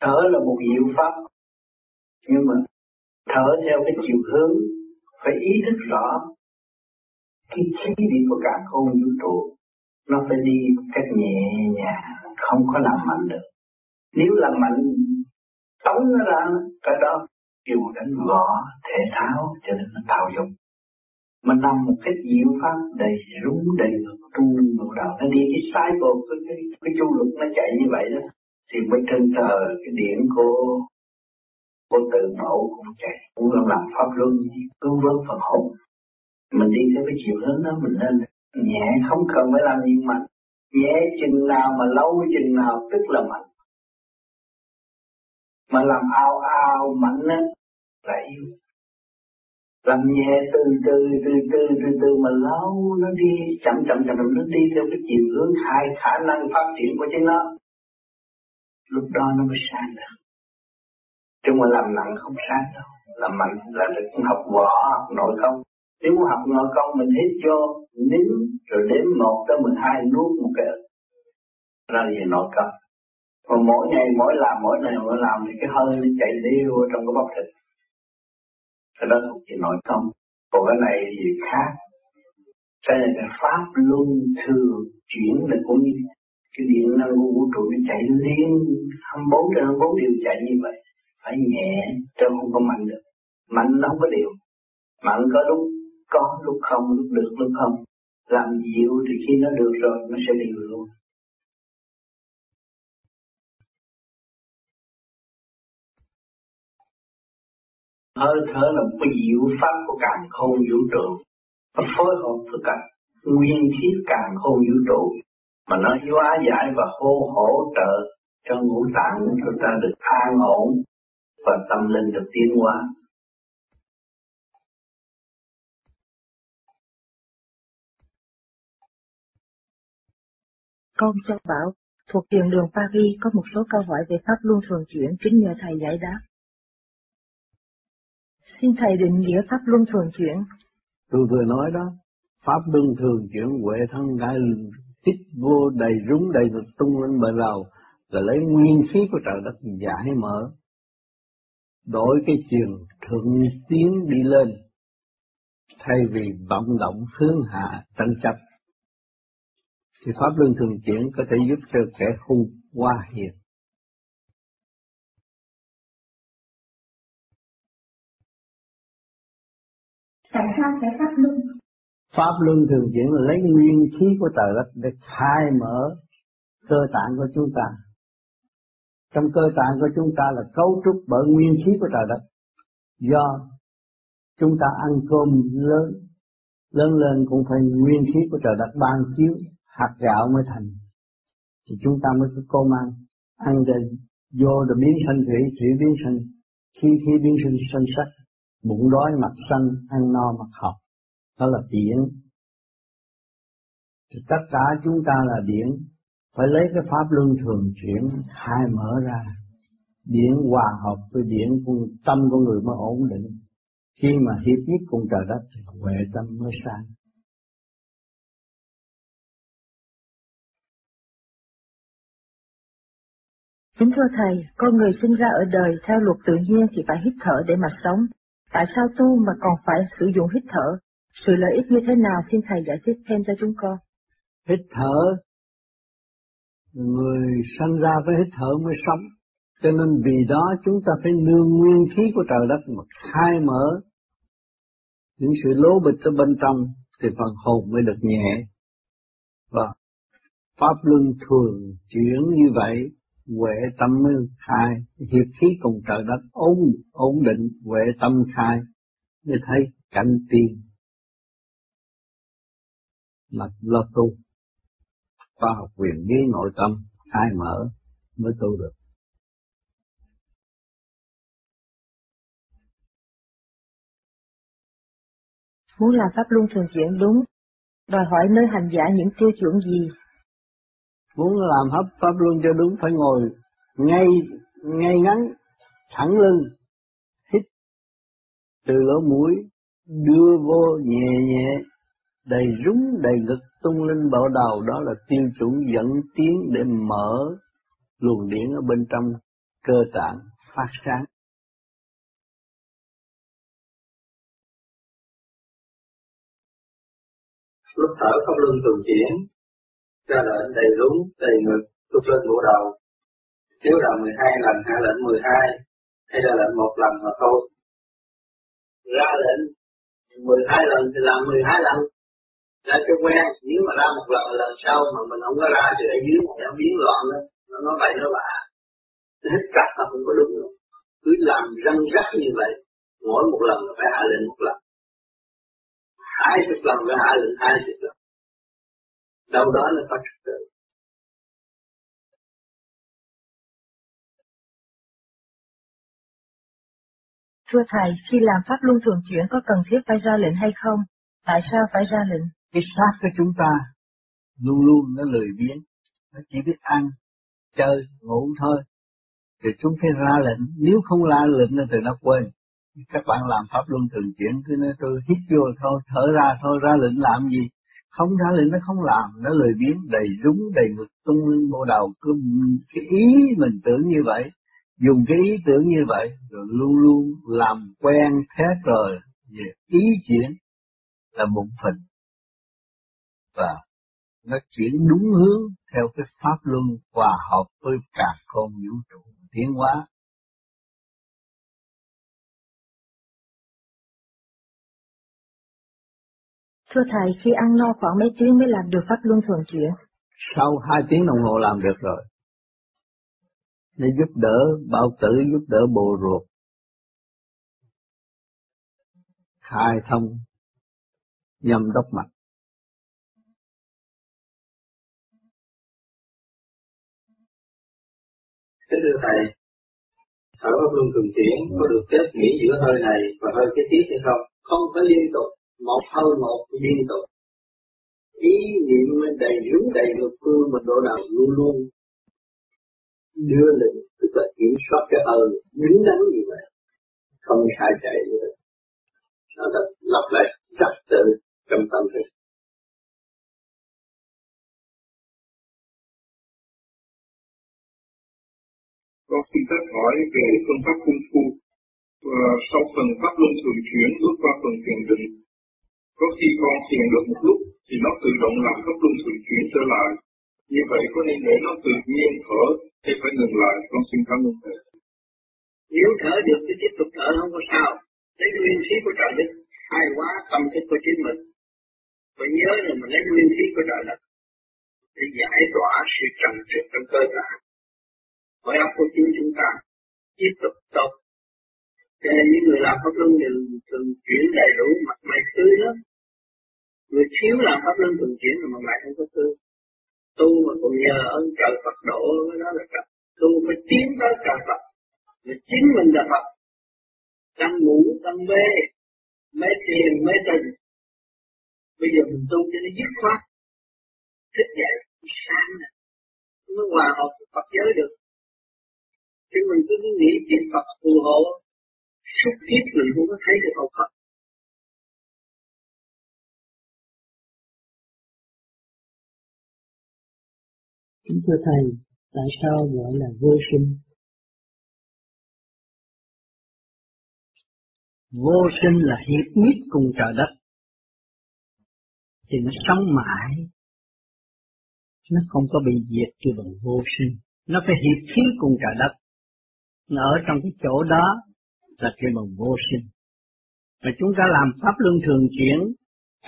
thở là một diệu pháp. Nhưng mà thở theo cái chiều hướng phải ý thức rõ cái khí đi của cả không vũ trụ. Nó phải đi một cách nhẹ nhàng không có làm mạnh được. Nếu làm mạnh tống nó ra cái đó kêu đánh võ thể thao cho nên nó thao dụng mà nằm một cái diệu pháp đầy rúng đầy ngược trung ngược đầu nó đi cái sai bộ cái cái, cái chu luật nó chạy như vậy đó thì mới trên tờ cái điểm của của tự mẫu cũng chạy cũng làm pháp luân, cứu vớt phần hồn. Mình đi theo cái chiều hướng đó, mình lên nhẹ, không cần phải làm gì mạnh. Nhẹ chừng nào mà lâu chừng nào, tức là mạnh. Mà làm ao ao mạnh á, là yêu làm nhẹ từ từ từ từ từ từ mà lâu, nó đi chậm chậm chậm, nó đi theo cái chiều hướng hai khả năng phát triển của chính nó lúc đó nó mới sáng được. Chứ mà làm nặng không sáng đâu. Làm mạnh là được học võ, học nội công. Nếu muốn học nội công mình hít vô, nín, rồi đếm một tới mười hai nuốt một cái. Ra gì nội công? Còn mỗi ngày, mỗi làm, mỗi ngày, mỗi làm thì cái hơi nó chạy điêu trong cái bắp thịt. Cái đó thuộc về nội công. Còn cái này thì khác. Cái này là pháp luân thường chuyển là cũng như cái điện năng của vũ trụ nó chạy liên 24 trên 24 điều chạy như vậy. Phải nhẹ chứ không có mạnh được. Mạnh nó không có điều mạnh có lúc có, lúc không, lúc được, lúc không. Làm dịu thì khi nó được rồi, nó sẽ điều luôn. Hơi thở là một cái diệu pháp của càng không vũ trụ. Nó phối hợp với cả nguyên khí càng không vũ trụ mà nó hóa giải và hô hỗ trợ cho ngũ tạng của chúng ta được an ổn và tâm linh được tiến hóa. Con cho bảo, thuộc thiền đường Paris có một số câu hỏi về pháp luân thường chuyển kính nhờ thầy giải đáp. Xin thầy định nghĩa pháp luân thường chuyển. Tôi vừa nói đó, pháp luân thường chuyển huệ thân đại tích vô đầy rúng, đầy tung lên bờ lầu là lấy nguyên khí của trời đất giải mở. Đổi cái chiều thượng tiến đi lên, thay vì vọng động hướng hạ tranh chấp. Thì pháp luân thường chuyển có thể giúp cho kẻ hung qua hiền tại sao phải pháp luân pháp luân thường chuyển là lấy nguyên khí của trời đất để khai mở cơ tạng của chúng ta. Trong cơ tạng của chúng ta là cấu trúc bởi nguyên khí của trời đất. Do chúng ta ăn cơm lớn lớn lên cũng phải nguyên khí của trời đất ban chiếu, hạt gạo mới thành. Thì chúng ta mới có cơm ăn. Ăn rồi vô rồi biến sanh thủy thủy biến sanh khi khi biến sinh sanh sắc bụng đói mặt xanh ăn no mặt học đó là điện. Thì tất cả chúng ta là điện. Phải lấy cái pháp luân thường chuyển hai mở ra. Điện hòa hợp với điện của tâm của người mới ổn định. Khi mà hiệp nhất cùng trời đất thì huệ tâm mới sáng. Kính thưa Thầy, con người sinh ra ở đời theo luật tự nhiên thì phải hít thở để mà sống. Tại sao tu mà còn phải sử dụng hít thở? Sự lợi ích như thế nào xin Thầy giải thích thêm cho chúng con. Hít thở. Người sanh ra phải hít thở mới sống. Cho nên vì đó chúng ta phải nương nguyên khí của trời đất mà khai mở những sự lố bịch ở bên trong thì phần hồn mới được nhẹ. Và pháp luân thường chuyển như vậy, huệ tâm mới khai. Hiệp khí cùng trời đất ổn ổn định, huệ tâm khai. Như thấy cảnh tiền mà lo tu khoa học quyền lý nội tâm khai mở mới tu được. Muốn làm pháp luân thường chuyển đúng, đòi hỏi nơi hành giả những tiêu chuẩn gì? Muốn làm hấp pháp luân cho đúng phải ngồi ngay ngay ngắn thẳng lưng hít từ lỗ mũi đưa vô nhẹ nhẹ đầy rúng đầy ngực tung lên bộ đầu đó là tiêu chuẩn dẫn tiến để mở luồng điển ở bên trong cơ tạng phát sáng. Lúc thở không lưng thường chuyển, ra lệnh đầy đúng, đầy ngực, lúc lên bộ đầu. Nếu là 12 lần, hạ lệnh 12, hay là lệnh một lần mà thôi. Ra lệnh 12 lần thì làm 12 lần đã cho quen, nếu mà ra một lần lần sau mà mình không có ra thì ở dưới nó biến loạn đó. Nó nói vậy nó bạ. Hết cắt là không có đúng nữa Cứ làm răng rắc như vậy, mỗi một lần là phải hạ lệnh một lần. Hai chục lần phải hạ lệnh hai chục lần. Đâu đó là có trật tự. Thưa Thầy, khi làm pháp luân thường chuyển có cần thiết phải ra lệnh hay không? Tại sao phải ra lệnh? Cái xác của chúng ta luôn luôn nó lười biếng, nó chỉ biết ăn, chơi, ngủ thôi. Thì chúng phải ra lệnh, nếu không ra lệnh là từ nó quên. Các bạn làm pháp luân thường chuyển cứ nói tôi hít vô thôi, thở ra thôi, ra lệnh làm gì? Không ra lệnh nó không làm, nó lười biếng, đầy rúng, đầy ngực tung lên bộ đầu. Cứ cái ý mình tưởng như vậy, dùng cái ý tưởng như vậy rồi luôn luôn làm quen thế rồi về ý chuyển là bụng phình và nó chuyển đúng hướng theo cái pháp luân hòa hợp với cả con vũ trụ tiến hóa Thưa Thầy, khi ăn no khoảng mấy tiếng mới làm được pháp luân thường chuyển? Sau hai tiếng đồng hồ làm được rồi để giúp đỡ bao tử, giúp đỡ bộ ruột. Khai thông nhâm đốc mạch. Kính thưa Thầy, thở pháp luân thường chuyển có được kết nghỉ giữa hơi này và hơi kế tiếp hay không? Không có liên tục, một hơi một liên tục. Ý niệm đầy đúng đầy lực phương mình độ đầu luôn luôn. Đưa lên tức là kiểm soát cái hơi đứng đắn như vậy. Không sai chạy nữa. Nó đã lại trật tự trong tâm thức. Con xin phép hỏi về phương pháp cung phu. Và ờ, sau phần pháp luân thường chuyển bước qua phần thiền định. Có khi con thiền được một lúc thì nó tự động làm pháp luân thường chuyển trở lại. Như vậy có nên để nó tự nhiên thở thì phải ngừng lại, con xin cảm ơn thầy. Nếu thở được thì tiếp tục thở không có sao. Lấy nguyên khí của trời đất, hai hóa tâm thức của chính mình. Và nhớ là mình lấy nguyên khí của trời đất để giải tỏa sự trần trực trong cơ thể. Hỏi óc của chính chúng ta. Tiếp tục tốt. Cho nên những người làm pháp luân đều thường chuyển đầy đủ mặt mày tươi lắm. Người thiếu làm pháp luân thường chuyển mà mặt mày không có tươi. Tu mà còn nhờ ơn trời Phật độ mới đó là trời. Tu mới tiến tới trời Phật. Mà chính mình là Phật. Đang ngủ, đang mê. Mê thiền, mê tình. Bây giờ mình tu cho nó dứt khoát. Thức dậy, sáng nè. Mới hòa hợp Phật giới được chứ mình cứ nghĩ chuyện Phật phù hộ suốt kiếp mình không có thấy được hậu Phật Kính thưa Thầy, tại sao gọi là vô sinh? Vô sinh là hiệp nhất cùng trời đất. Thì nó sống mãi. Nó không có bị diệt kêu bằng vô sinh. Nó phải hiệp khí cùng trời đất. Nó ở trong cái chỗ đó là kêu bằng vô sinh. Và chúng ta làm pháp luân thường chuyển,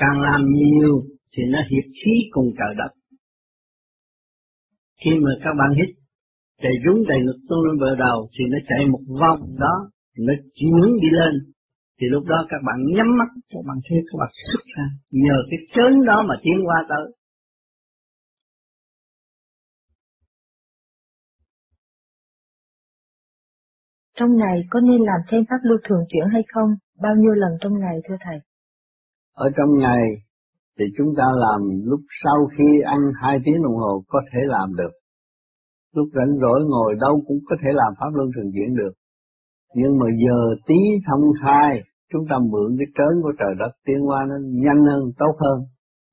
càng làm nhiều thì nó hiệp khí cùng trời đất. Khi mà các bạn hít chạy rúng đầy ngực tôi lên bờ đầu thì nó chạy một vòng đó nó chuyển đi lên. Thì lúc đó các bạn nhắm mắt các bạn thấy các bạn xuất ra. Nhờ cái chớn đó mà tiến qua tới. Trong ngày có nên làm thêm pháp lưu thường chuyển hay không? Bao nhiêu lần trong ngày thưa Thầy? Ở trong ngày thì chúng ta làm lúc sau khi ăn hai tiếng đồng hồ có thể làm được. Lúc rảnh rỗi ngồi đâu cũng có thể làm pháp luân thường chuyển được. Nhưng mà giờ tí thông khai, chúng ta mượn cái trớn của trời đất tiến qua nó nhanh hơn, tốt hơn.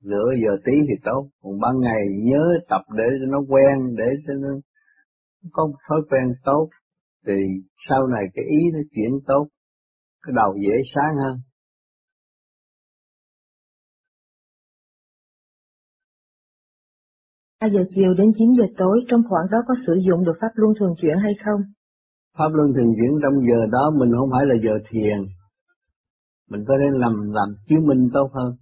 Nửa giờ tí thì tốt, còn ban ngày nhớ tập để cho nó quen, để cho nó có thói quen tốt thì sau này cái ý nó chuyển tốt, cái đầu dễ sáng hơn. Hai giờ chiều đến 9 giờ tối trong khoảng đó có sử dụng được pháp luân thường chuyển hay không? Pháp luân thường chuyển trong giờ đó mình không phải là giờ thiền. Mình có thể làm làm chứng minh tốt hơn.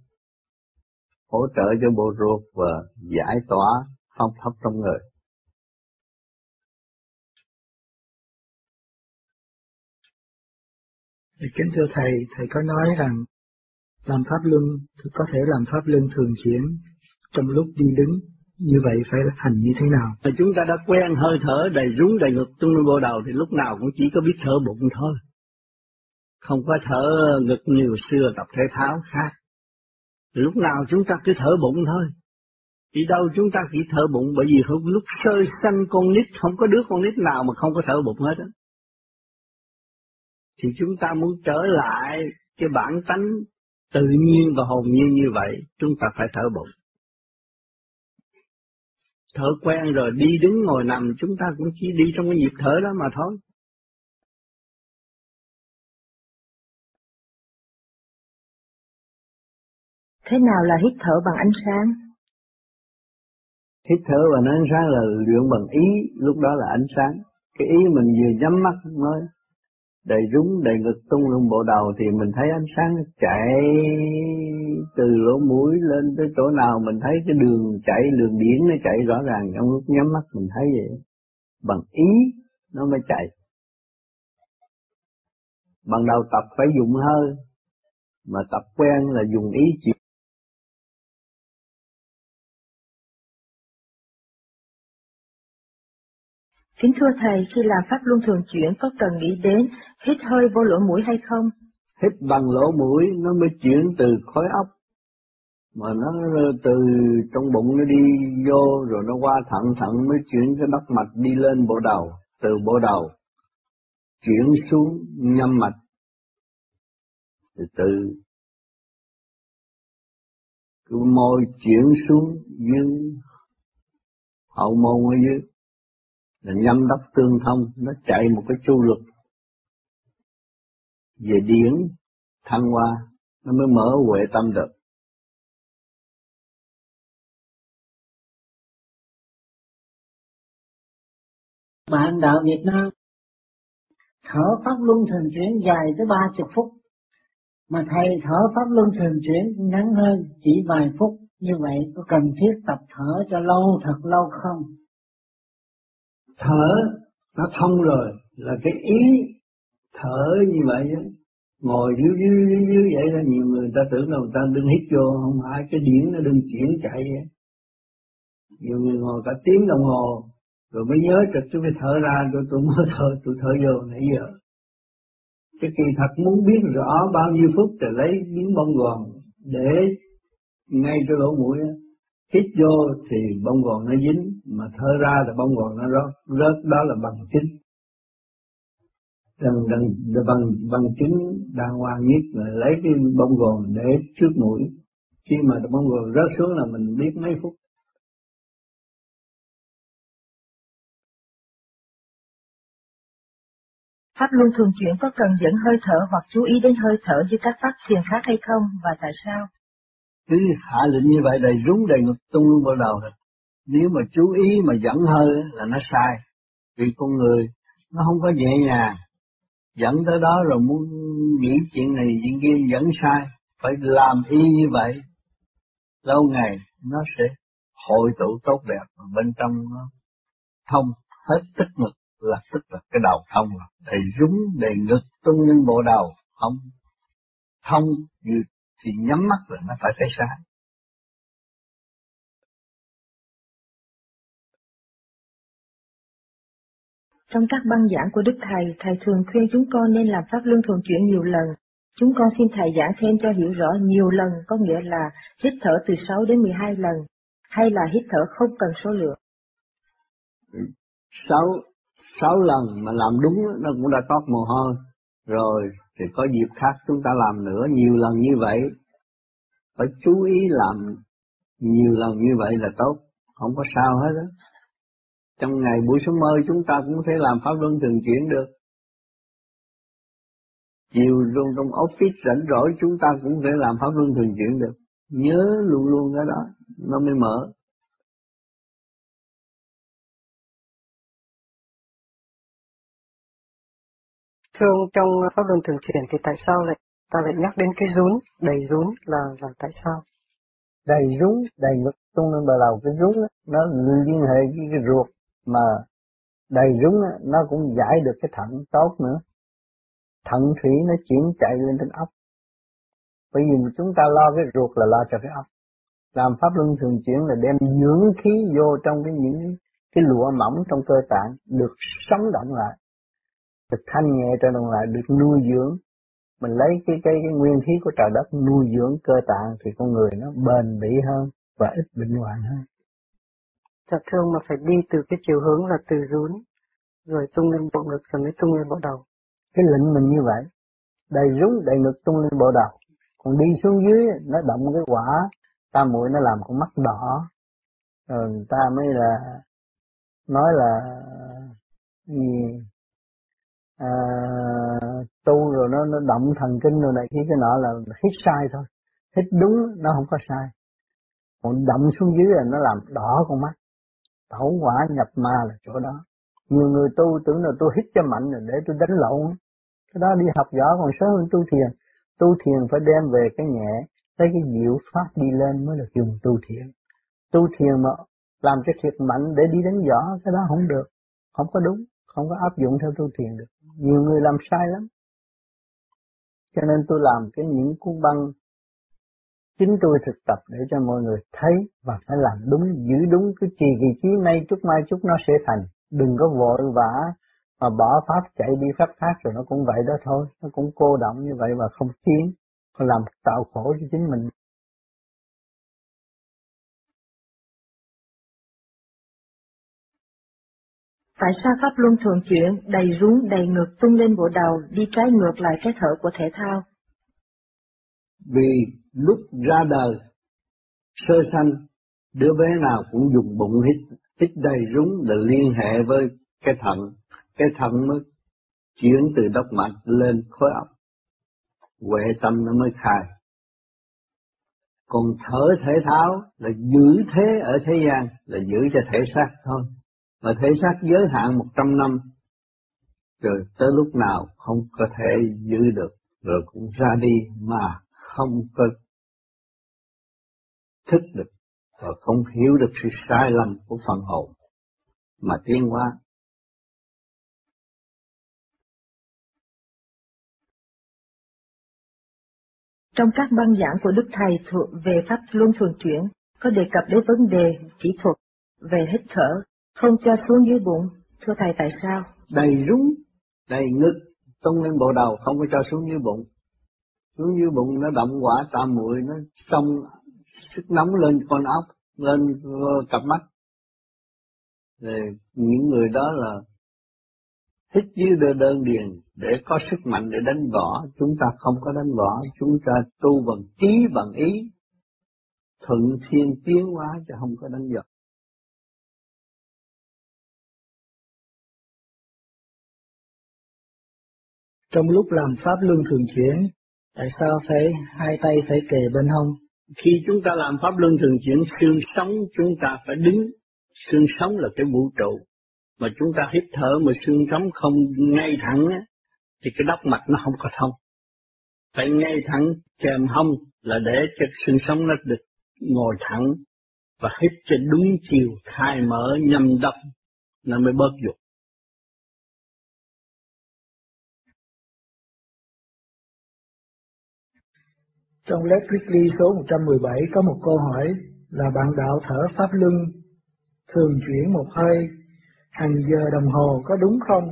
Hỗ trợ cho bộ ruột và giải tỏa phong pháp trong người. Thì kính thưa Thầy, Thầy có nói rằng làm pháp luân có thể làm pháp luân thường chuyển trong lúc đi đứng như vậy phải hành như thế nào? Mà chúng ta đã quen hơi thở đầy rúng đầy ngực tung lên bộ đầu thì lúc nào cũng chỉ có biết thở bụng thôi. Không có thở ngực như xưa tập thể thao khác. Lúc nào chúng ta cứ thở bụng thôi. Đi đâu chúng ta chỉ thở bụng bởi vì lúc sơ sanh con nít không có đứa con nít nào mà không có thở bụng hết Đó. Thì chúng ta muốn trở lại cái bản tánh tự nhiên và hồn nhiên như vậy, chúng ta phải thở bụng thở quen rồi đi đứng ngồi nằm chúng ta cũng chỉ đi trong cái nhịp thở đó mà thôi. Thế nào là hít thở bằng ánh sáng? Hít thở bằng ánh sáng là luyện bằng ý, lúc đó là ánh sáng. Cái ý mình vừa nhắm mắt nói, đầy rúng đầy ngực tung lên bộ đầu thì mình thấy ánh sáng chạy từ lỗ mũi lên tới chỗ nào. Mình thấy cái đường chạy, đường điển nó chạy rõ ràng. Trong lúc nhắm mắt mình thấy vậy, bằng ý nó mới chạy. Ban đầu tập phải dùng hơi, mà tập quen là dùng ý chỉ Kính thưa Thầy, khi làm pháp luân thường chuyển có cần nghĩ đến hít hơi vô lỗ mũi hay không? Hít bằng lỗ mũi nó mới chuyển từ khối óc, mà nó từ trong bụng nó đi vô rồi nó qua thẳng thẳng mới chuyển cái đốc mạch đi lên bộ đầu, từ bộ đầu chuyển xuống nhâm mạch, từ từ. Cứ môi chuyển xuống dưới hậu môn ở dưới là nhâm đốc tương thông, nó chạy một cái chu luật về điển, thăng hoa, nó mới mở huệ tâm được bạn đạo Việt Nam thở pháp luân thường chuyển dài tới ba chục phút, mà thầy thở pháp luân thường chuyển ngắn hơn chỉ vài phút như vậy có cần thiết tập thở cho lâu, thật lâu không? Thở, nó thông rồi, là cái ý thở như vậy đó. ngồi dưới dưới dưới dưới vậy là nhiều người ta tưởng là người ta đừng hít vô, không phải, cái điển nó đừng chuyển chạy vậy. Nhiều người ngồi cả tiếng đồng hồ, rồi mới nhớ trực tôi phải thở ra rồi tôi mới thở, tôi thở vô nãy giờ. Cái kỳ thật muốn biết rõ bao nhiêu phút thì lấy miếng bông gòn để ngay cái lỗ mũi hít vô thì bông gòn nó dính mà thở ra là bông gòn nó rớt rớt đó là bằng chứng. Bằng bằng bằng bằng chứng đàng hoàng nhất là lấy cái bông gòn để trước mũi. Khi mà bông gòn rớt xuống là mình biết mấy phút. Pháp luân thường chuyển có cần dẫn hơi thở hoặc chú ý đến hơi thở như các pháp thiền khác hay không và tại sao? cứ hạ lệnh như vậy đầy rúng đầy ngực tung luôn vào đầu rồi nếu mà chú ý mà dẫn hơi là nó sai. Vì con người, nó không có nhẹ nhàng. Dẫn tới đó rồi muốn nghĩ chuyện này, chuyện kia dẫn sai. Phải làm y như vậy. Lâu ngày, nó sẽ hội tụ tốt đẹp bên trong nó thông hết tức ngực là tức là cái đầu thông rồi. Đầy rúng đầy ngực tung lên bộ đầu, không thông như thì nhắm mắt là nó phải thấy sáng. Trong các băng giảng của Đức Thầy, Thầy thường khuyên chúng con nên làm pháp luân thường chuyển nhiều lần. Chúng con xin Thầy giảng thêm cho hiểu rõ nhiều lần có nghĩa là hít thở từ 6 đến 12 lần, hay là hít thở không cần số lượng. 6, 6 lần mà làm đúng nó cũng đã toát mồ hôi. Rồi thì có dịp khác chúng ta làm nữa nhiều lần như vậy phải chú ý làm nhiều lần như vậy là tốt không có sao hết đó trong ngày buổi sớm mơ chúng ta cũng thể làm pháp luân thường chuyển được. Chiều luôn trong office rảnh rỗi chúng ta cũng thể làm pháp luân thường chuyển được. Nhớ luôn luôn cái đó, nó mới mở. Thưa ông, trong pháp luân thường chuyển thì tại sao lại ta lại nhắc đến cái rún, đầy rún là là tại sao? Đầy rún, đầy ngực tung lên bờ đầu cái rún đó, nó liên hệ với cái ruột mà đầy rúng nó cũng giải được cái thận tốt nữa. Thận thủy nó chuyển chạy lên trên ốc. Bởi vì chúng ta lo cái ruột là lo cho cái ốc. Làm pháp luân thường chuyển là đem dưỡng khí vô trong cái những cái lụa mỏng trong cơ tạng, được sống động lại, được thanh nhẹ trở lại, được nuôi dưỡng mình lấy cái cái cái nguyên khí của trời đất nuôi dưỡng cơ tạng thì con người nó bền bỉ hơn và ít bệnh hoạn hơn. Dạ thương mà phải đi từ cái chiều hướng là từ rún rồi tung lên bộ ngực rồi mới tung lên bộ đầu. Cái lệnh mình như vậy, đầy rún đầy ngực tung lên bộ đầu. Còn đi xuống dưới nó động cái quả ta muội nó làm con mắt đỏ. Rồi người ta mới là nói là gì? À, tu rồi nó nó động thần kinh rồi này kia cái nọ là hít sai thôi. Hít đúng nó không có sai. Còn động xuống dưới là nó làm đỏ con mắt tẩu quả nhập ma là chỗ đó. Nhiều người tu tưởng là tôi hít cho mạnh rồi để tôi đánh lộn. Cái đó đi học võ còn sớm hơn tu thiền. Tu thiền phải đem về cái nhẹ, lấy cái diệu pháp đi lên mới được dùng tu thiền. Tu thiền mà làm cho thiệt mạnh để đi đánh võ, cái đó không được. Không có đúng, không có áp dụng theo tu thiền được. Nhiều người làm sai lắm. Cho nên tôi làm cái những cuốn băng chính tôi thực tập để cho mọi người thấy và phải làm đúng giữ đúng cái trì vị trí nay chút mai chút nó sẽ thành. Đừng có vội vã mà bỏ pháp chạy đi pháp khác rồi nó cũng vậy đó thôi. Nó cũng cô động như vậy và không tiến còn làm tạo khổ cho chính mình. Tại sao Pháp luôn thường chuyển, đầy rúng, đầy ngực tung lên bộ đầu, đi trái ngược lại cái thở của thể thao? Vì lúc ra đời, sơ sanh, đứa bé nào cũng dùng bụng hít, hít đầy rúng để liên hệ với cái thận, cái thận mới chuyển từ đốc mạch lên khối óc, huệ tâm nó mới khai. Còn thở thể tháo là giữ thế ở thế gian, là giữ cho thể xác thôi. Mà thể xác giới hạn một trăm năm, rồi tới lúc nào không có thể giữ được, rồi cũng ra đi mà không có thức được, và không hiểu được sự sai lầm của phần hồn mà tiến hóa. Trong các băng giảng của Đức Thầy thuộc về Pháp Luân Thường Chuyển, có đề cập đến vấn đề kỹ thuật về hít thở không cho xuống dưới bụng, thưa thầy tại sao? Đầy rúng, đầy ngực, tung lên bộ đầu, không có cho xuống dưới bụng. Xuống dưới bụng nó động quả tam muội nó xông sức nóng lên con óc, lên cặp mắt. Rồi những người đó là thích dưới đơn, đơn điền để có sức mạnh để đánh võ, chúng ta không có đánh võ, chúng ta tu bằng trí bằng ý, thuận thiên tiến hóa chứ không có đánh võ. Trong lúc làm pháp luân thường chuyển, tại sao phải hai tay phải kề bên hông? Khi chúng ta làm pháp luân thường chuyển, xương sống chúng ta phải đứng. Xương sống là cái vũ trụ. Mà chúng ta hít thở mà xương sống không ngay thẳng á, thì cái đốc mạch nó không có thông. Phải ngay thẳng kèm hông là để cho xương sống nó được ngồi thẳng và hít cho đúng chiều khai mở nhầm đập nó mới bớt dục. Trong Let Weekly số 117 có một câu hỏi là bạn đạo thở pháp luân thường chuyển một hơi hàng giờ đồng hồ có đúng không?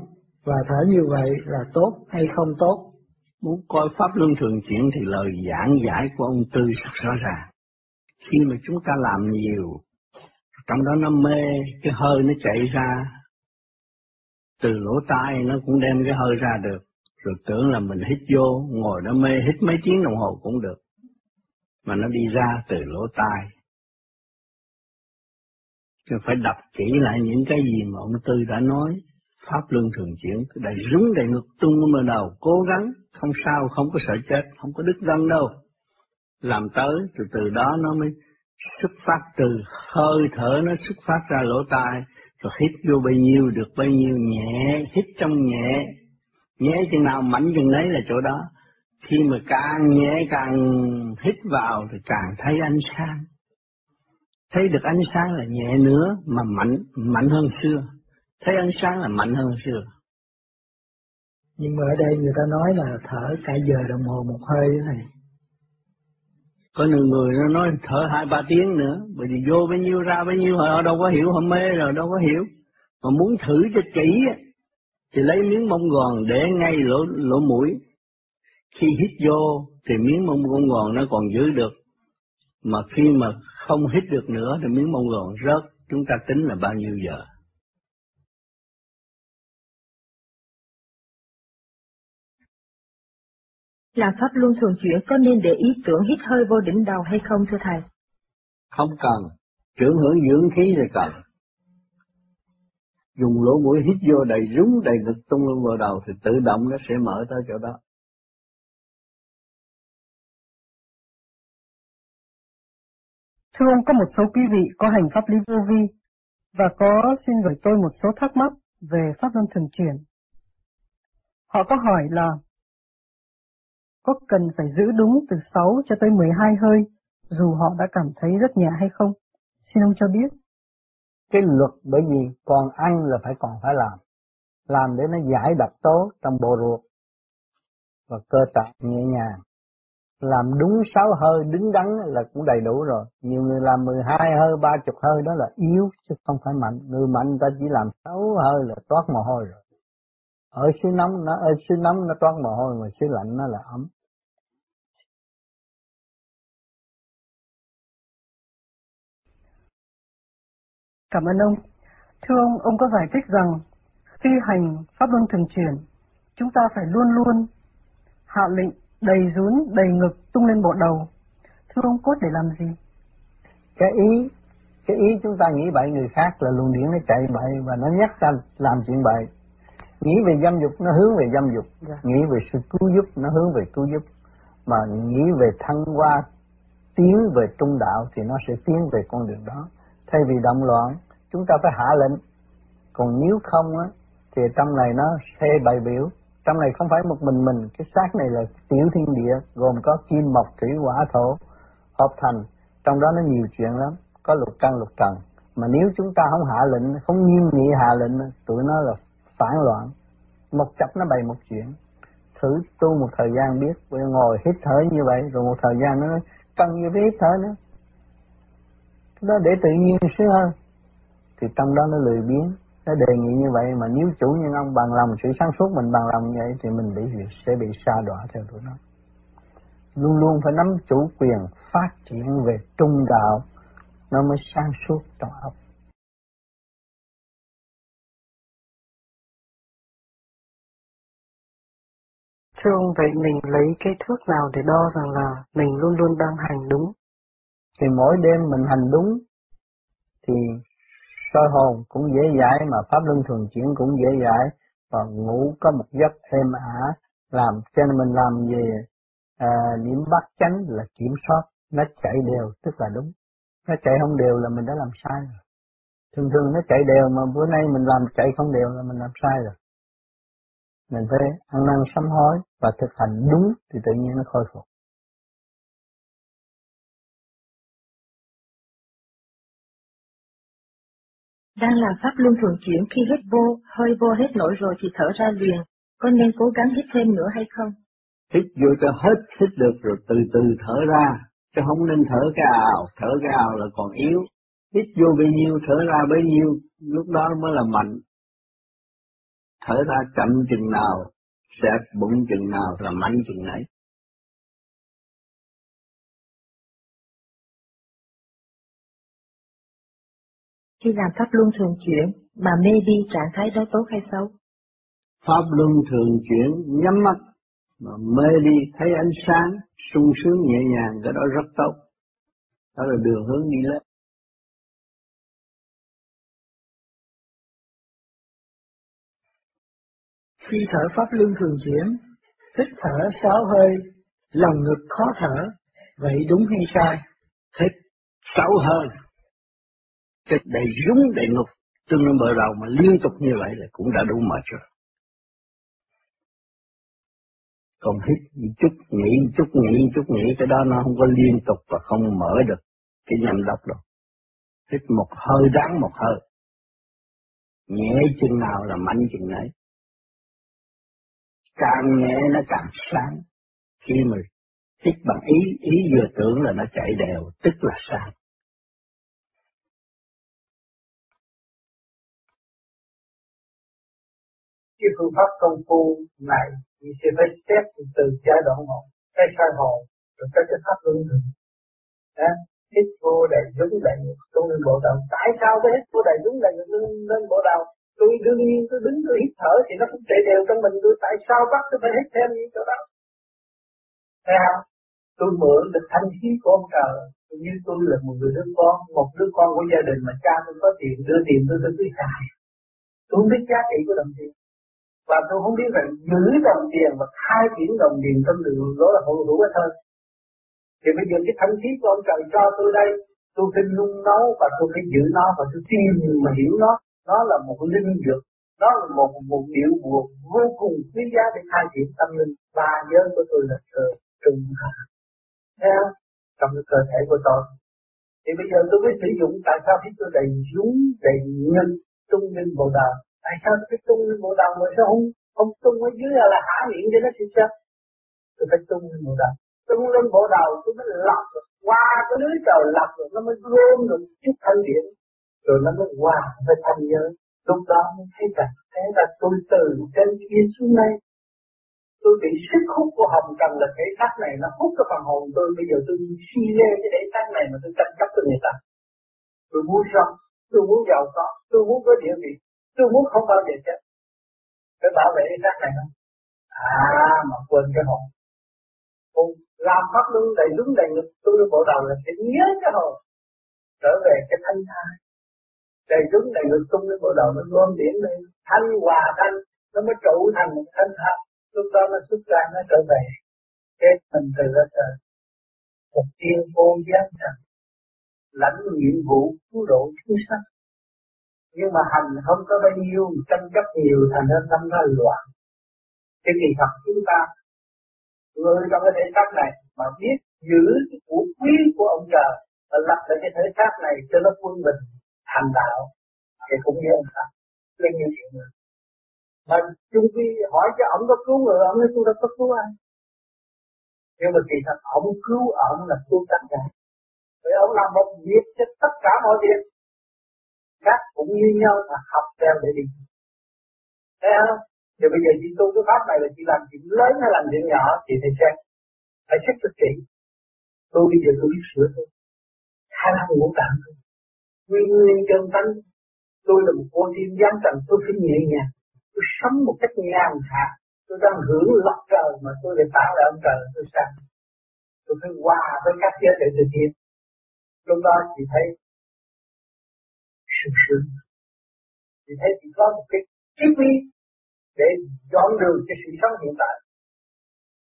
Và thở như vậy là tốt hay không tốt? Muốn coi pháp luân thường chuyển thì lời giảng giải của ông Tư rất rõ ràng. Khi mà chúng ta làm nhiều, trong đó nó mê, cái hơi nó chạy ra, từ lỗ tai nó cũng đem cái hơi ra được rồi tưởng là mình hít vô, ngồi nó mê hít mấy tiếng đồng hồ cũng được mà nó đi ra từ lỗ tai. Chứ phải đọc kỹ lại những cái gì mà ông Tư đã nói. Pháp luân thường chuyển, đầy rúng đầy ngực tung ở đầu, cố gắng, không sao, không có sợ chết, không có đứt gân đâu. Làm tới, từ từ đó nó mới xuất phát từ hơi thở nó xuất phát ra lỗ tai, rồi hít vô bao nhiêu được bao nhiêu nhẹ, hít trong nhẹ, nhẹ chừng nào mạnh chừng đấy là chỗ đó. Khi mà càng nhẹ càng hít vào thì càng thấy ánh sáng. Thấy được ánh sáng là nhẹ nữa mà mạnh, mạnh hơn xưa. Thấy ánh sáng là mạnh hơn xưa. Nhưng mà ở đây người ta nói là thở cả giờ đồng hồ một hơi thế này. Có nhiều người nó nói thở hai ba tiếng nữa, bởi vì vô bao nhiêu ra bao nhiêu họ đâu có hiểu, họ mê rồi đâu có hiểu. Mà muốn thử cho kỹ thì lấy miếng mông gòn để ngay lỗ lỗ mũi. Khi hít vô thì miếng mông con gòn nó còn giữ được. Mà khi mà không hít được nữa thì miếng mông gòn rớt, chúng ta tính là bao nhiêu giờ. Làm pháp luân thường chuyển có nên để ý tưởng hít hơi vô đỉnh đầu hay không thưa thầy? Không cần, trưởng hưởng dưỡng khí thì cần. Dùng lỗ mũi hít vô đầy rúng đầy ngực tung lên vào đầu thì tự động nó sẽ mở tới chỗ đó. Thưa ông, có một số quý vị có hành pháp lý vô vi và có xin gửi tôi một số thắc mắc về pháp luân thường chuyển. Họ có hỏi là có cần phải giữ đúng từ 6 cho tới 12 hơi, dù họ đã cảm thấy rất nhẹ hay không? Xin ông cho biết. Cái luật bởi vì còn ăn là phải còn phải làm. Làm để nó giải độc tố trong bộ ruột và cơ tạng nhẹ nhàng. Làm đúng sáu hơi đứng đắn là cũng đầy đủ rồi. Nhiều người làm 12 hơi, 30 hơi đó là yếu chứ không phải mạnh. Người mạnh ta chỉ làm sáu hơi là toát mồ hôi rồi. Ở xứ nóng nó ở xứ nóng nó toát mồ hôi mà xứ lạnh nó là ấm. Cảm ơn ông. Thưa ông, ông có giải thích rằng khi hành pháp luân thường chuyển, chúng ta phải luôn luôn hạ lệnh đầy rún, đầy ngực tung lên bộ đầu. Thưa ông, cốt để làm gì? Cái ý, cái ý chúng ta nghĩ bậy người khác là luồng điển nó chạy bậy và nó nhắc ta làm chuyện bậy. Nghĩ về dâm dục nó hướng về dâm dục, yeah. Dạ. nghĩ về sự cứu giúp nó hướng về cứu giúp, mà nghĩ về thăng hoa tiến về trung đạo thì nó sẽ tiến về con đường đó. Thay vì động loạn, chúng ta phải hạ lệnh. Còn nếu không á, thì trong này nó xe bài biểu. Trong này không phải một mình mình, cái xác này là tiểu thiên địa, gồm có kim, mộc, thủy, hỏa, thổ, hợp thành. Trong đó nó nhiều chuyện lắm, có lục căn, lục trần. Mà nếu chúng ta không hạ lệnh, không nghiêm nghị hạ lệnh, tụi nó là phản loạn. Một chập nó bày một chuyện. Thử tu một thời gian biết, ngồi hít thở như vậy, rồi một thời gian nó cần như phải hít thở nữa. nó để tự nhiên sướng hơn thì trong đó nó lười biếng nó đề nghị như vậy mà nếu chủ nhân ông bằng lòng sự sáng suốt mình bằng lòng như vậy thì mình bị sẽ bị sa đọa theo tụi nó luôn luôn phải nắm chủ quyền phát triển về trung đạo nó mới sáng suốt trong óc Thưa ông, vậy mình lấy cái thước nào để đo rằng là mình luôn luôn đang hành đúng? Thì mỗi đêm mình hành đúng thì soi hồn cũng dễ dãi mà pháp luân thường chuyển cũng dễ dãi. Và ngủ có một giấc êm ả làm cho nên mình làm gì à, điểm bắt chánh là kiểm soát. Nó chạy đều tức là đúng. Nó chạy không đều là mình đã làm sai rồi. Thường thường nó chạy đều mà bữa nay mình làm chạy không đều là mình làm sai rồi. Mình phải ăn năn sám hối và thực hành đúng thì tự nhiên nó khôi phục. Đang làm pháp luân thường chuyển khi hết vô, hơi vô hết nổi rồi thì thở ra liền, có nên cố gắng hít thêm nữa hay không? Hít vô cho hết hít được rồi từ từ thở ra, chứ không nên thở cái ào, thở cái ào là còn yếu. Hít vô bấy nhiêu, thở ra bấy nhiêu, lúc đó mới là mạnh. Thở ra chậm chừng nào, xẹp bụng chừng nào là mạnh chừng nấy. khi làm pháp luân thường chuyển mà mê đi trạng thái đó tốt hay xấu? Pháp luân thường chuyển nhắm mắt mà mê đi thấy ánh sáng sung sướng nhẹ nhàng cái đó rất tốt. Đó là đường hướng đi lên khi thở pháp luân thường chuyển hít thở sáu hơi lòng ngực khó thở vậy đúng hay sai? Thích sáu hơi cái đầy rúng đầy ngục, tương đương bờ đầu mà liên tục như vậy là cũng đã đủ mệt rồi. Còn hít chút nghỉ chút nghỉ chút nghỉ cái đó nó không có liên tục và không mở được cái nhầm độc đâu. Hít một hơi đáng một hơi. Nhẹ chừng nào là mạnh chừng nấy. Càng nhẹ nó càng sáng. Khi mà hít bằng ý, ý vừa tưởng là nó chạy đều, tức là sáng. Cái phương pháp công phu này thì sẽ phải xét từ giai đoạn một, cái khai hồn, rồi các cái pháp luân thường. Đó, hít vô đầy đúng đầy tôi lên bộ đầu. Tại sao cái hít vô đầy đúng đầy lên, lên bộ đầu? Tôi đương nhiên tôi đứng tôi hít thở thì nó cũng chạy đều trong mình tôi. Tại sao bắt tôi phải hít thêm như chỗ đó? Thấy không? Tôi mượn được thanh khí của ông trời. Như tôi là một người đứa con, một đứa con của gia đình mà cha tôi có tiền, đưa tiền tôi tôi cứ xài. Tôi không biết giá trị của đồng tiền. Và tôi không biết rằng giữ đồng tiền và khai triển đồng tiền trong đường đó là hữu hữu hết thôi Thì bây giờ cái thánh khí của ông trời cho tôi đây, tôi phải nung nấu và tôi phải giữ nó và tôi tin mà hiểu nó. Nó là một linh dược, nó là một một điệu buộc vô cùng quý giá để khai triển tâm linh. và giới của tôi là cơ trung hạ. theo Trong cái cơ thể của tôi. Thì bây giờ tôi mới sử dụng tại sao khi tôi đầy dũng, đầy nhân, trung linh bồ đà Tại sao tôi phải tung bộ đầu mà sao không không tung ở dưới là hạ miệng cho nó chịu chết. Tôi phải tung lên bộ đầu tung lên bộ đầu tôi mới lọc được. Qua cái lưới trời lọc được, nó mới gom được chút thân điện. Rồi nó mới qua với thành giới lúc đó mới thấy rằng thế là tôi từ trên kia xuống đây tôi bị sức hút của hồng trần là thể xác này nó hút cái phần hồn tôi. Bây giờ tôi suy lê cái thể xác này mà tôi tranh chấp với người ta. Tôi muốn sống tôi muốn giàu có tôi muốn có địa vị tôi muốn không bao giờ chết. Phải bảo vệ cái xác này không à mà quên cái hồn. Còn làm pháp luân đầy đúng đầy ngực. Tôi bộ đầu là sẽ nhớ cái hồn. Trở về cái thanh thai đầy đúng đầy ngực tung cái bộ đầu nó gom điểm lên. Thanh hòa thanh, nó mới trụ thành một thanh thai lúc đó nó xuất ra, nó trở về. Cái mình từ đó trời. Một tiên vô giác trần. Lãnh nhiệm vụ cứu độ chúng sanh nhưng mà hành không có bao nhiêu, tranh chấp nhiều thành nên tâm ra loạn. Cái kỳ thật chúng ta, người trong cái thể xác này mà biết giữ cái vũ quý của ông trời và lập lại cái thể xác này cho nó quân bình, thành đạo, thì cũng như ông ta lên như chuyện người mà chung quy hỏi cho ông có cứu người, ông nói tôi đâu có cứu ai. Nhưng mà kỳ thật ông cứu ông là cứu tất cả. Vì ông làm một việc cho tất cả mọi việc khác cũng như nhau mà học theo để đi. Thấy không? Thì bây giờ chỉ tu cái pháp này là chỉ làm chuyện lớn hay làm chuyện nhỏ thì phải xem phải xét cho kỹ tôi bây giờ tôi biết sửa thôi. Hai năm ngũ tạng thôi. Nguyên nguyên chân tánh, tôi là một cô thiên giám trần tôi phải nhẹ nhàng. Tôi sống một cách nhàn hạ. Tôi đang hưởng lọc trời mà tôi lại tạo ra ông trời, tôi sao tôi phải hòa với các giới thể tự nhiên lúc đó chỉ thấy sung sướng thì thấy chỉ có một cái triết lý để dọn đường cho sự sống hiện tại,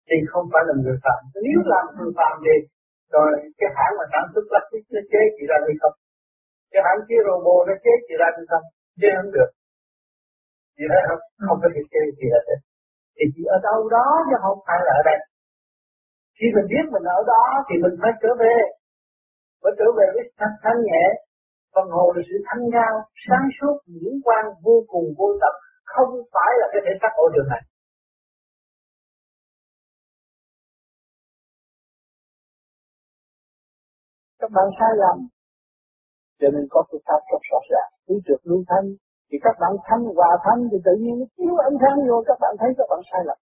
thì không phải là người phạm. Nếu làm người phạm thì rồi cái hãng mà sản xuất plastic nó chế chỉ ra đi không? Cái hãng chế robot nó chế chỉ ra đi không? Chế không được. Chỉ thấy không? Không có thể chế gì hết thì chỉ ở đâu đó chứ không phải là ở đây. Khi mình biết mình ở đó thì mình phải trở về. Phải trở về với thanh thanh nhẹ phần hồn là sự thanh cao, sáng suốt, diễn quan vô cùng vô tận, không phải là cái thể xác ở trường này. Các bạn sai lầm, cho nên có phương pháp rất rõ ràng, cứ trượt lưu thanh, thì các bạn thanh hòa thanh thì tự nhiên nó chiếu ánh sáng vô các bạn thấy các bạn sai lầm.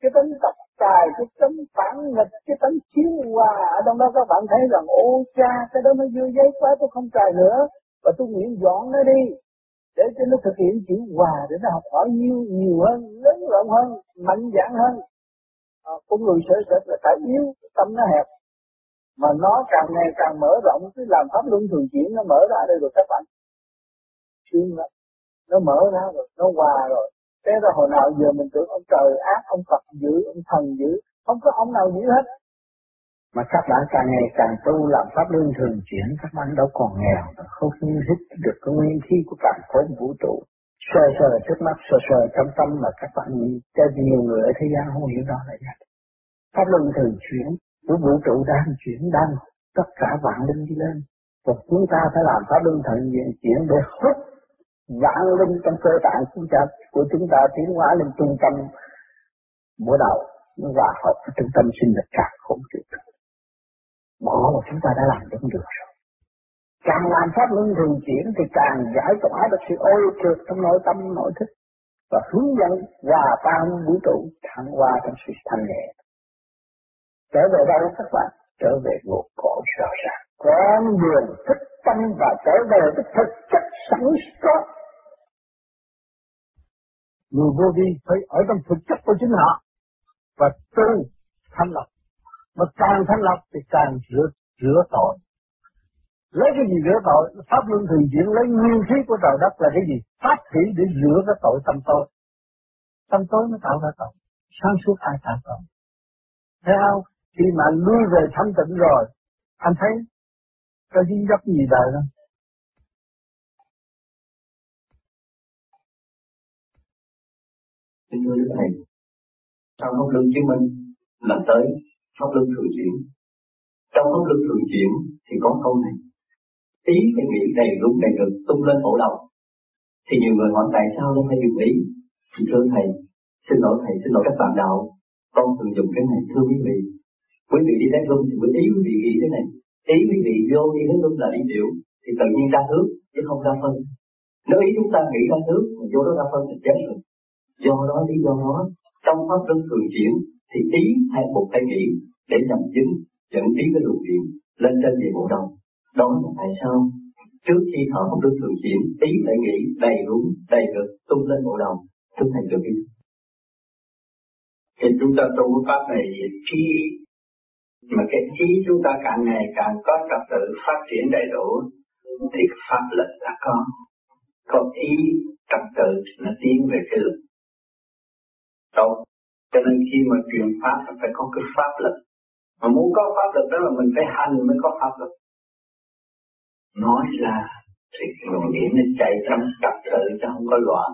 Cái tấm tập tài, cái tấm phản nghịch, cái tấm chiếu hòa ở trong đó các bạn thấy rằng ô cha cái đó nó dư giấy quá tôi không xài nữa. Và tôi nguyện dọn nó đi để cho nó thực hiện chữ hòa để nó học hỏi nhiều nhiều hơn lớn rộng hơn mạnh dạn hơn. À, con người sợ sệt là tại yếu tâm nó hẹp. Mà nó càng ngày càng mở rộng cứ làm pháp luân thường chuyển nó mở ra đây rồi các bạn. Xuyên lắm nó mở ra rồi nó hòa rồi. Thế ra hồi nào giờ mình tưởng ông trời ác, ông Phật dữ, ông thần dữ, không có ông nào dữ hết. Mà các bạn càng ngày càng tu làm pháp luân thường chuyển, các bạn đâu còn nghèo, không hít được cái nguyên khí của cả khối vũ trụ. Sờ sờ trước mắt, sờ sờ trong tâm mà các bạn cho nhiều người ở thế gian không hiểu đó là gì. Pháp luân thường chuyển, của vũ trụ đang chuyển, đang tất cả vạn linh đi lên. Và chúng ta phải làm pháp luân thường chuyển để hút vạn linh trong cơ tạng chúng ta của chúng ta tiến hóa lên trung tâm mỗi đầu và hòa hợp với trung tâm sinh lực càng không chịu bỏ mà chúng ta đã làm đúng được rồi. Càng làm pháp luân thường chuyển thì càng giải tỏa được sự ô trượt trong nội tâm, nội thức và hướng dẫn hòa tan vũ trụ, thăng hoa trong sự thanh nhẹ. Trở về đâu các bạn? Trở về một cổ rõ ràng. Con đường thức tâm và trở về với thực chất sẵn có người vô vi phải ở trong thực chất của chính họ. Và tu thanh lập mà càng thanh lập thì càng rửa rửa tội. Lấy cái gì rửa tội? Pháp luân thường chuyển lấy nguyên khí của trời đất là cái gì? Pháp thủy để rửa cái tội tâm tôi tâm tối nó tạo ra tội. Sáng suốt ai tạo tội? Thấy không? Khi mà lui về thanh tịnh rồi, anh thấy có dính dấp gì đời không? Kính thưa Đức Thầy, trong pháp luân chứng minh lần tới pháp luân thường chuyển. Trong pháp luân thường chuyển thì có câu này, ý phải nghĩ đầy đúng đầy được tung lên bộ đầu. Thì nhiều người hỏi tại sao nó phải dùng ý? Thì thưa Thầy, xin lỗi Thầy, xin lỗi các bạn đạo, con thường dùng cái này thưa quý vị. Quý vị đi đến luân thì quý ý quý vị nghĩ thế này, ý quý vị vô đi đến luân là đi tiểu, thì tự nhiên ra nước chứ không ra phân. Nếu ý chúng ta nghĩ ra nước mà vô đó ra phân thì chết rồi. Do đó lý do đó, trong pháp luân thường chuyển thì ý hay một hay nghĩ để nhằm chứng dẫn ý cái luồng điện lên trên địa bộ đầu. Đó là tại sao trước khi thở pháp luân thường chuyển ý phải nghĩ đầy đúng đầy ngực tung lên bộ đầu. Thưa thành được biết. Thì chúng ta tu pháp này khi mà cái trí chúng ta càng ngày càng có trật tự phát triển đầy đủ thì pháp lực là có có ý trật tự nó tiến về cái lực tốt cho nên khi mà truyền pháp là phải có cái pháp lực. Mà muốn có pháp lực đó là mình phải hành mới có pháp lực. Nói là thì luồng điển nó chạy trong tập tự chứ không có loạn.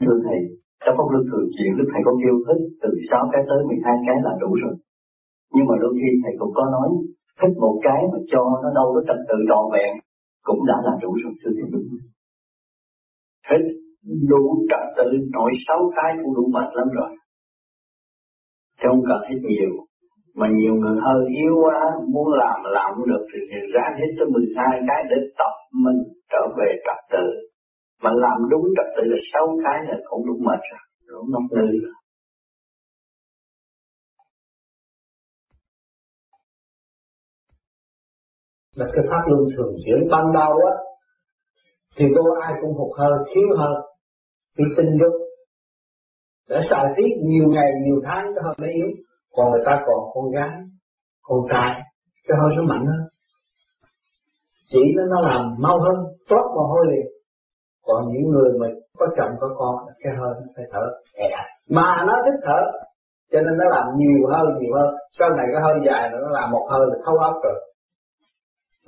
Thưa Thầy, trong pháp luân thường chuyển Đức Thầy có kêu thích từ 6 cái tới 12 cái là đủ rồi. Nhưng mà đôi khi Thầy cũng có nói thích một cái mà cho nó đâu có trật tự trọn vẹn cũng đã là đủ rồi thưa Thầy hết đủ trật tự nội sáu cái cũng đủ mệt lắm rồi. Chứ không cần hết nhiều. Mà nhiều người hơi yếu quá, muốn làm làm không được thì ra hết tới 12 cái để tập mình trở về trật tự mà làm đúng trật tự là sáu cái là cũng đúng mệt rồi, đúng ngốc ngư rồi. Là cái pháp luân thường chuyển ban đầu á, thì cô ai cũng hụt hơi, thiếu hơn thì tinh dục. Để xài tiết nhiều ngày, nhiều tháng cho hơi mới yếu. Còn người ta còn con gái, con trai, cái hơi nó mạnh hơn. Chỉ nó nó làm mau hơn, tốt mồ hôi liền còn những người mà có chồng có con cái hơi nó phải thở mà nó thích thở cho nên nó làm nhiều hơn nhiều hơn sau này cái hơi dài nó làm một hơi là thấu ấp rồi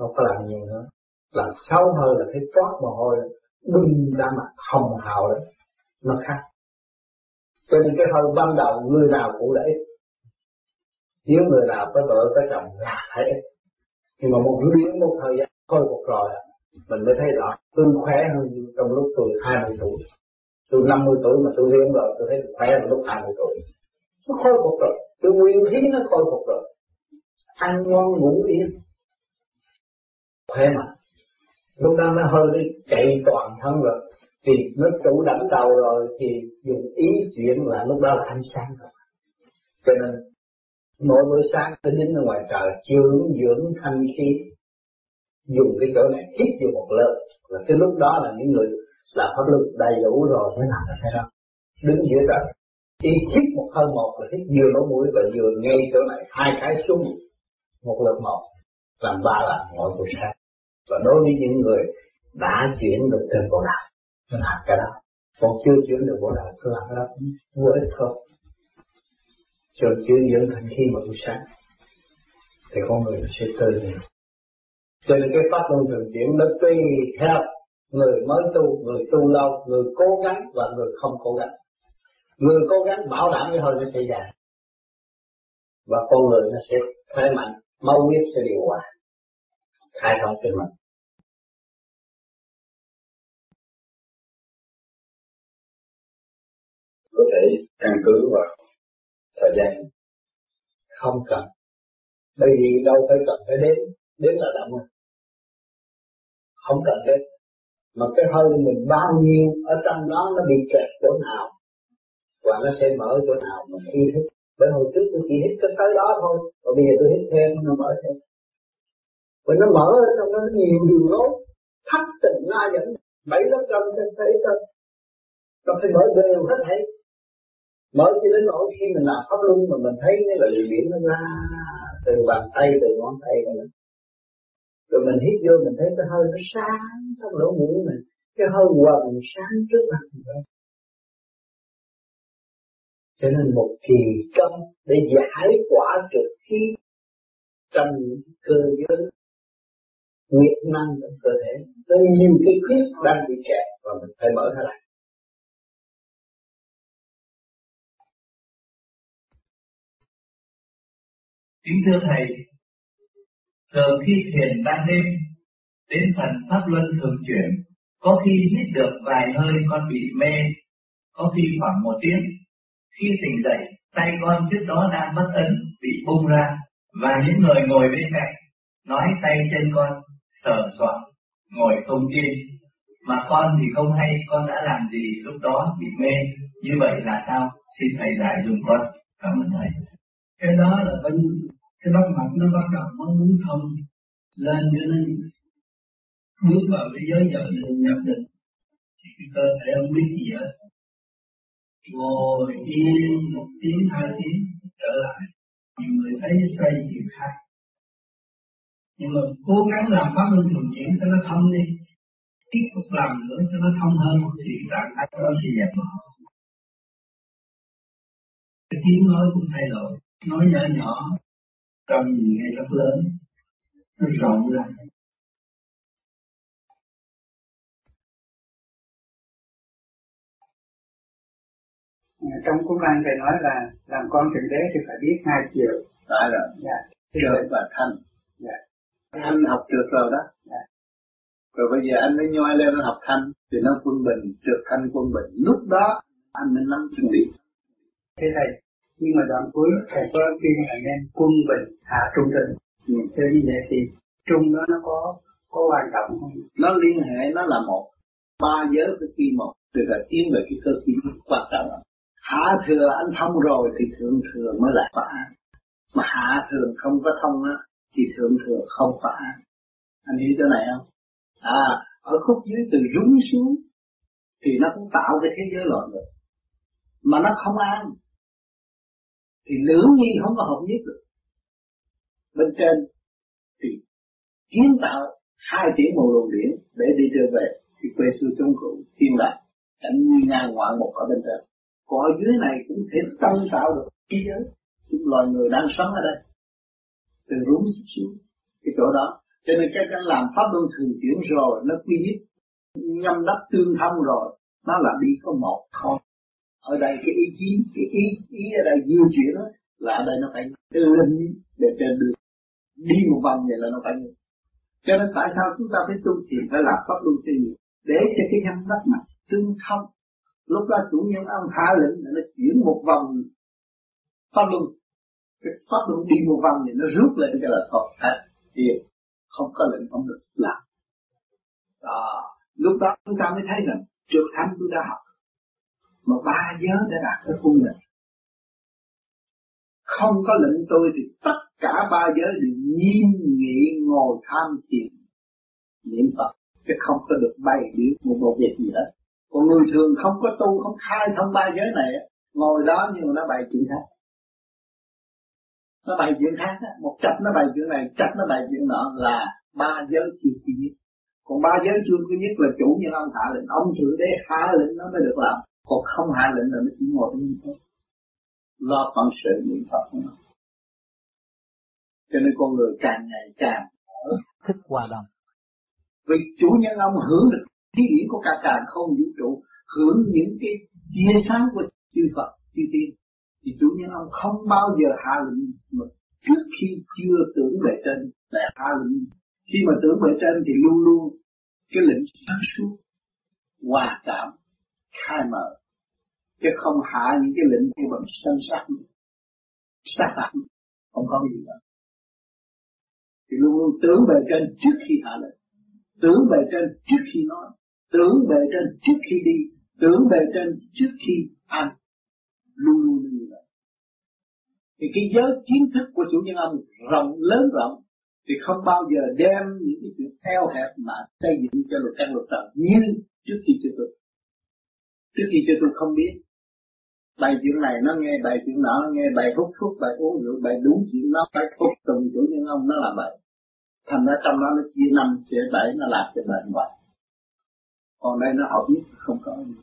không có làm nhiều nữa làm xấu hơn là thấy toát mồ hôi bưng ra mặt hồng hào đấy nó khác. Cho nên cái hơi ban đầu người nào cũng là ít. Nếu người nào có vợ, có chồng là thấy ít. Nhưng mà một biến một thời gian thôi một rồi mình mới thấy rõ. Tôi khỏe hơn trong lúc tôi 20 tuổi. Tôi 50 tuổi mà tôi riêng rồi, tôi thấy khỏe hơn lúc 20 tuổi. Nó khôi phục rồi. Tôi nguyên khí nó khôi phục rồi. Ăn ngon, ngủ yên khỏe mà, lúc đó nó hơi đi chạy toàn thân rồi. Thì nó chủ đảnh đầu rồi thì dùng ý chuyển là lúc đó là ánh sáng rồi. Cho nên, mỗi buổi sáng tôi đứng ở ngoài trời dưỡng dưỡng, thanh khí. Dùng cái chỗ này, hít vô một lớp. Là cái lúc đó là những người làm pháp lực đầy đủ rồi mới làm được cái đó. Đứng giữa trời, chỉ hít một hơi một là hít vừa lỗ mũi và vừa ngay chỗ này, hai cái xuống. Một lượt một, làm ba lần mỗi buổi sáng và đối với những người đã chuyển được trên bộ đạo tôi làm cái đó. Còn chưa chuyển được bộ đạo, tôi làm cái đó vô ích thôi. Cho chưa dẫn thành khi mà buổi sáng, thì con người sẽ tự nhiên cho nên cái pháp luân thường chuyển nó tùy theo người mới tu, người tu lâu, người cố gắng và người không cố gắng. Người cố gắng bảo đảm cái hơi nó sẽ dài và con người nó sẽ khỏe mạnh mau huyết sẽ điều hòa khai thông trên mình có thể căn cứ vào thời gian. Không cần. Bởi vì đâu phải cần phải đến đến là động rồi, không cần đến mà cái hơi mình bao nhiêu ở trong đó nó bị kẹt chỗ nào và nó sẽ mở chỗ nào mà ý thức. Bởi hồi trước tôi chỉ hít cái tới đó thôi và bây giờ tôi hít thêm nó mở thêm và nó mở ở trong đó nó nhiều đường lối. Thắt tình la dẫn bảy lớp trong trên thấy trên nó phải mở đều hết thấy. Mở cho đến nỗi khi mình làm pháp luân mà mình thấy cái là điều biển nó ra từ bàn tay, từ ngón tay của mình. Rồi mình hít vô, mình thấy cái hơi nó sáng trong lỗ mũi mình. Cái hơi quần sáng trước mặt mình cho nên một kỳ công để giải quả trực khí trong những cơ giới nghiệp năng trong cơ thể. Có nhiều cái khuyết đang bị kẹt và mình phải mở ra lại. Kính thưa thầy giờ khi thiền ban đêm đến phần pháp luân thường chuyển có khi hít được vài hơi con bị mê có khi khoảng một tiếng. Khi tỉnh dậy, tay con trước đó đang bất ấn, bị bung ra, và những người ngồi bên cạnh nói tay chân con sờ soạn, ngồi không yên. Mà con thì không hay con đã làm gì lúc đó bị mê, như vậy là sao? Xin thầy giải dùm con. Cảm ơn thầy. Cái đó là bên cái bắp mặt nó bắt đầu nó muốn thông lên cho nó bước vào cái giới giờ định nhập định thì cái cơ thể không biết gì hết ngồi yên một tiếng hai tiếng trở lại nhiều người thấy xoay chuyện khác nhưng mà cố gắng làm pháp luân thường chuyển cho nó thông đi. Tiếp tục làm nữa cho nó thông hơn thì trạng thái đó thì dẹp cái tiếng nói cũng thay đổi. Nói nhỏ nhỏ trong nhìn nghe rất lớn nó rộng ra. Trong cuốn văn thầy nói là làm con thượng đế thì phải biết hai chiều. Phải rồi dạ. Chiều và thanh dạ thanh học được rồi đó. Dạ. rồi bây giờ anh mới nhoi lên nó học thanh thì nó quân bình trượt thanh quân bình. Lúc đó anh mới nắm chuẩn bị thế thầy nhưng mà đoạn cuối thầy có khuyên là nên quân bình hạ trung tình. Ừ. theo như vậy thì trung đó nó có có quan trọng không? Nó liên hệ nó là một. Ba giới với khi một từ là tiến về cái cơ khí quan trọng. Hạ thừa anh thông rồi thì thượng thừa mới là phá. Mà hạ thường không có thông á thì thượng thừa không phá anh hiểu chỗ này không? À ở khúc dưới từ rúng xuống, thì nó cũng tạo cái thế giới loạn rồi. Mà nó không an. Thì lưỡng nghi không có hợp nhất được. Bên trên, thì kiến tạo hai tiếng một luồng điển để đi trở về thì quê sư chống cụ thiên lạc cảnh nguyên ngang ngoại một ở bên trên. Còn ở dưới này cũng thể tăng tạo được thế giới. Chúng loài người đang sống ở đây từ rúng xuống, cái chỗ đó. Cho nên cái anh làm pháp luân thường chuyển rồi, nó quy nhất, nhâm đắp tương thông rồi, nó là đi có một thôi. Ở đây cái ý chí, cái ý ý ở đây di chuyển đó là ở đây nó phải lên để trên được đi một vòng vậy là nó phải như cho nên tại sao chúng ta phải tu thiền phải làm pháp luân thường để cho cái nhâm đắp mặt tương thông. Lúc đó chủ nhân ông hạ lĩnh là nó chuyển một vòng pháp luân cái pháp luân đi một vòng thì nó rút lên cái là thật hết thì không có lệnh không được làm. Đó. Lúc đó chúng ta mới thấy rằng trước thánh tôi đã học mà ba giới đã đạt tới khuôn lệnh không có lệnh tôi thì tất cả ba giới đều nghiêm nghị ngồi tham thiền niệm Phật. Chứ không có được bay biểu một một việc gì hết. Còn người thường không có tu, không khai thông ba giới này ngồi đó nhưng mà nó bày chuyện khác nó bày chuyện khác một chập nó bày chuyện này chập nó bày chuyện nọ là ba giới chưa chi nhất. Còn ba giới chưa chi nhất là chủ nhân ông hạ lệnh. Ông thượng đế hạ lệnh nó mới được làm. Còn không hạ lệnh là nó chỉ ngồi như thế lo phận sự niệm phật nó cho nên con người càng ngày càng thích hòa đồng. Vì chủ nhân ông hưởng được thí điển của cả càng không vũ trụ hưởng những cái tia sáng của chư Phật chư tiên thì chủ nhân ông không bao giờ hạ lệnh mà trước khi chưa tưởng về trên lại hạ lệnh. Khi mà tưởng về trên thì luôn luôn cái lệnh sáng suốt, hòa cảm, khai mở. Chứ không hạ những cái lệnh như bằng sân sát sát phạm không có gì cả. Thì luôn luôn tưởng về trên trước khi hạ lệnh. Tưởng về trên trước khi nói. Tưởng về trên trước khi đi. Tưởng về trên trước khi ăn luôn luôn như vậy. Thì cái giới kiến thức của chủ nhân ông rộng, lớn rộng, thì không bao giờ đem những cái chuyện eo hẹp mà xây dựng cho luật căn luật trần như trước khi chưa tôi trước khi chưa tôi không biết. Bài chuyện này nó nghe, bài chuyện nọ nó nghe, bài hút thuốc, bài uống rượu, bài đúng chuyện nó phải phục tùng chủ nhân ông, nó là vậy. Thành ra trong đó nó chia năm sẽ bảy, nó làm cho bệnh hoài còn đây nó học biết không có gì.